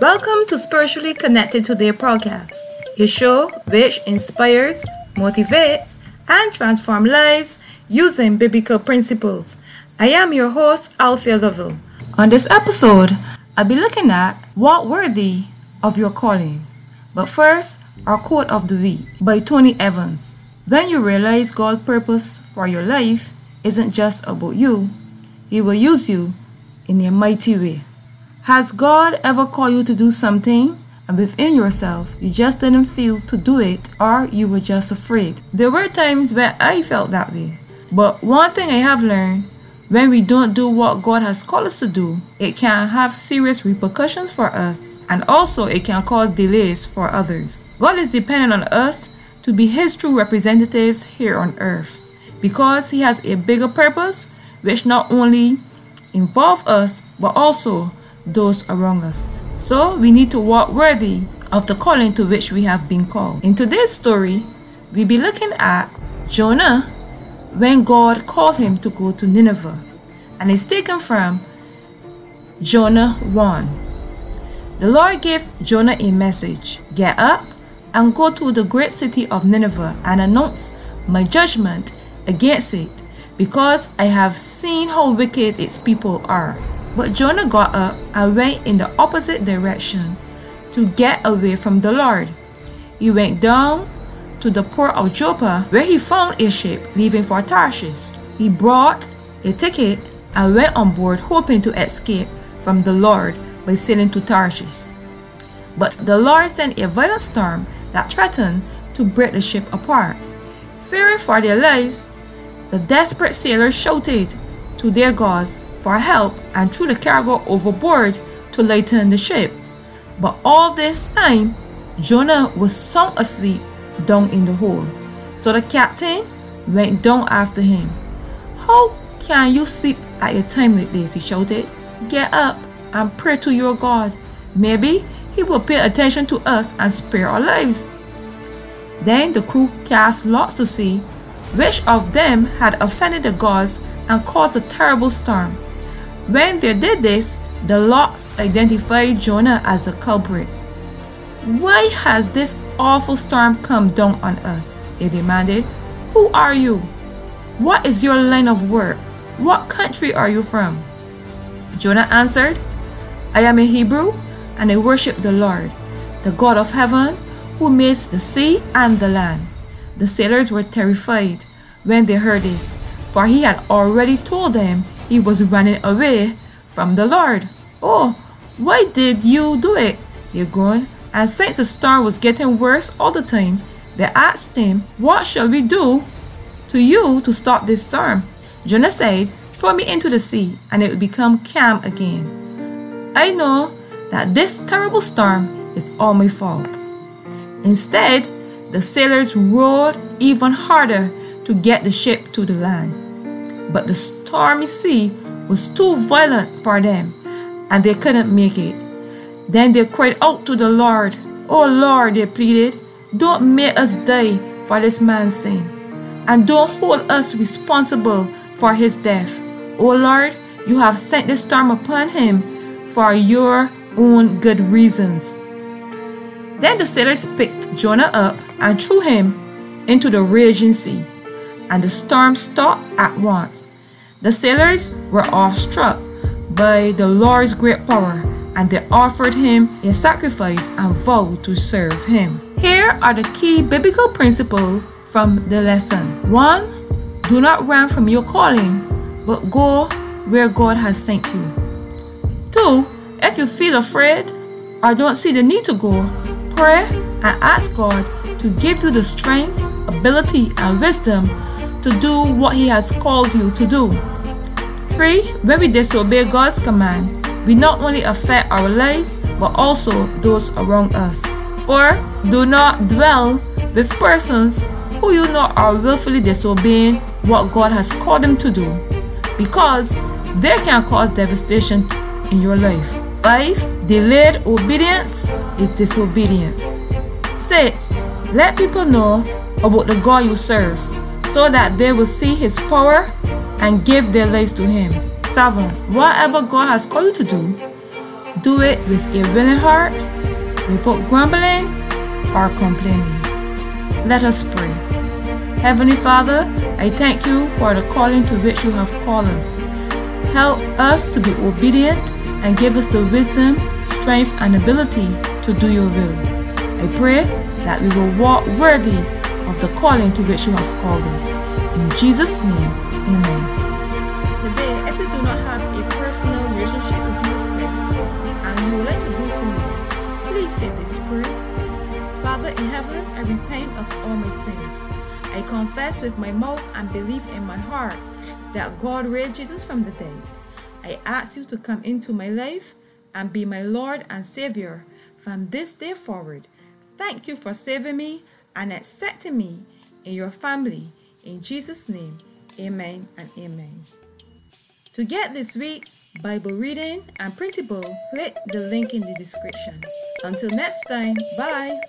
Welcome to Spiritually Connected Today podcast, a show which inspires, motivates, and transforms lives using biblical principles. I am your host, Alfia Lovell. On this episode, I'll be looking at what worthy of your calling. But first, our quote of the week by Tony Evans. When you realize God's purpose for your life isn't just about you, He will use you in a mighty way. Has God ever called you to do something and within yourself you just didn't feel to do it or you were just afraid? There were times where I felt that way. But one thing I have learned when we don't do what God has called us to do, it can have serious repercussions for us and also it can cause delays for others. God is dependent on us to be His true representatives here on earth because He has a bigger purpose which not only involve us but also those around us. So we need to walk worthy of the calling to which we have been called. In today's story, we'll be looking at Jonah when God called him to go to Nineveh. And it's taken from Jonah 1. The Lord gave Jonah a message Get up and go to the great city of Nineveh and announce my judgment against it, because I have seen how wicked its people are. But Jonah got up and went in the opposite direction to get away from the Lord. He went down to the port of Joppa, where he found a ship leaving for Tarshish. He bought a ticket and went on board, hoping to escape from the Lord by sailing to Tarshish. But the Lord sent a violent storm that threatened to break the ship apart. Fearing for their lives, the desperate sailors shouted to their gods for help and threw the cargo overboard to lighten the ship. But all this time, Jonah was sound asleep down in the hole. So the captain went down after him. How can you sleep at a time like this? He shouted. Get up and pray to your God. Maybe he will pay attention to us and spare our lives. Then the crew cast lots to see which of them had offended the gods and caused a terrible storm. When they did this, the lots identified Jonah as the culprit. Why has this awful storm come down on us? They demanded. Who are you? What is your line of work? What country are you from? Jonah answered, I am a Hebrew and I worship the Lord, the God of heaven, who made the sea and the land. The sailors were terrified when they heard this, for he had already told them he was running away from the Lord. Oh, why did you do it? They groaned. And since the storm was getting worse all the time, they asked him, What shall we do to you to stop this storm? Jonah said, Throw me into the sea, and it will become calm again. I know that this terrible storm is all my fault. Instead, the sailors rowed even harder to get the ship to the land but the stormy sea was too violent for them, and they couldn't make it. Then they cried out to the Lord. Oh Lord, they pleaded, don't make us die for this man's sin, and don't hold us responsible for his death. Oh Lord, you have sent the storm upon him for your own good reasons. Then the sailors picked Jonah up and threw him into the raging sea and the storm stopped at once. The sailors were awestruck by the Lord's great power, and they offered him a sacrifice and vowed to serve him. Here are the key biblical principles from the lesson. 1. Do not run from your calling, but go where God has sent you. 2. If you feel afraid or don't see the need to go, pray and ask God to give you the strength, ability, and wisdom to do what He has called you to do. 3. When we disobey God's command, we not only affect our lives but also those around us. 4. Do not dwell with persons who you know are willfully disobeying what God has called them to do because they can cause devastation in your life. 5. Delayed obedience is disobedience. 6. Let people know about the God you serve so that they will see his power and give their lives to him. 7. Whatever God has called you to do, Do it with a willing heart, without grumbling or complaining. Let us pray. Heavenly Father, I thank you for the calling to which you have called us. Help us to be obedient and give us the wisdom, strength, and ability to do your will. I pray that we will walk worthy of the calling to which you have called us. In Jesus' name, amen. Today, if you do not have a personal relationship with Jesus Christ and you would like to do so now, please say this prayer. Father in heaven, I repent of all my sins. I confess with my mouth and believe in my heart that God raised Jesus from the dead. I ask you to come into my life and be my Lord and Savior from this day forward. Thank you for saving me and accepting me in your family. In Jesus' name, amen and amen. To get this week's Bible reading and printable, click the link in the description. Until next time, bye.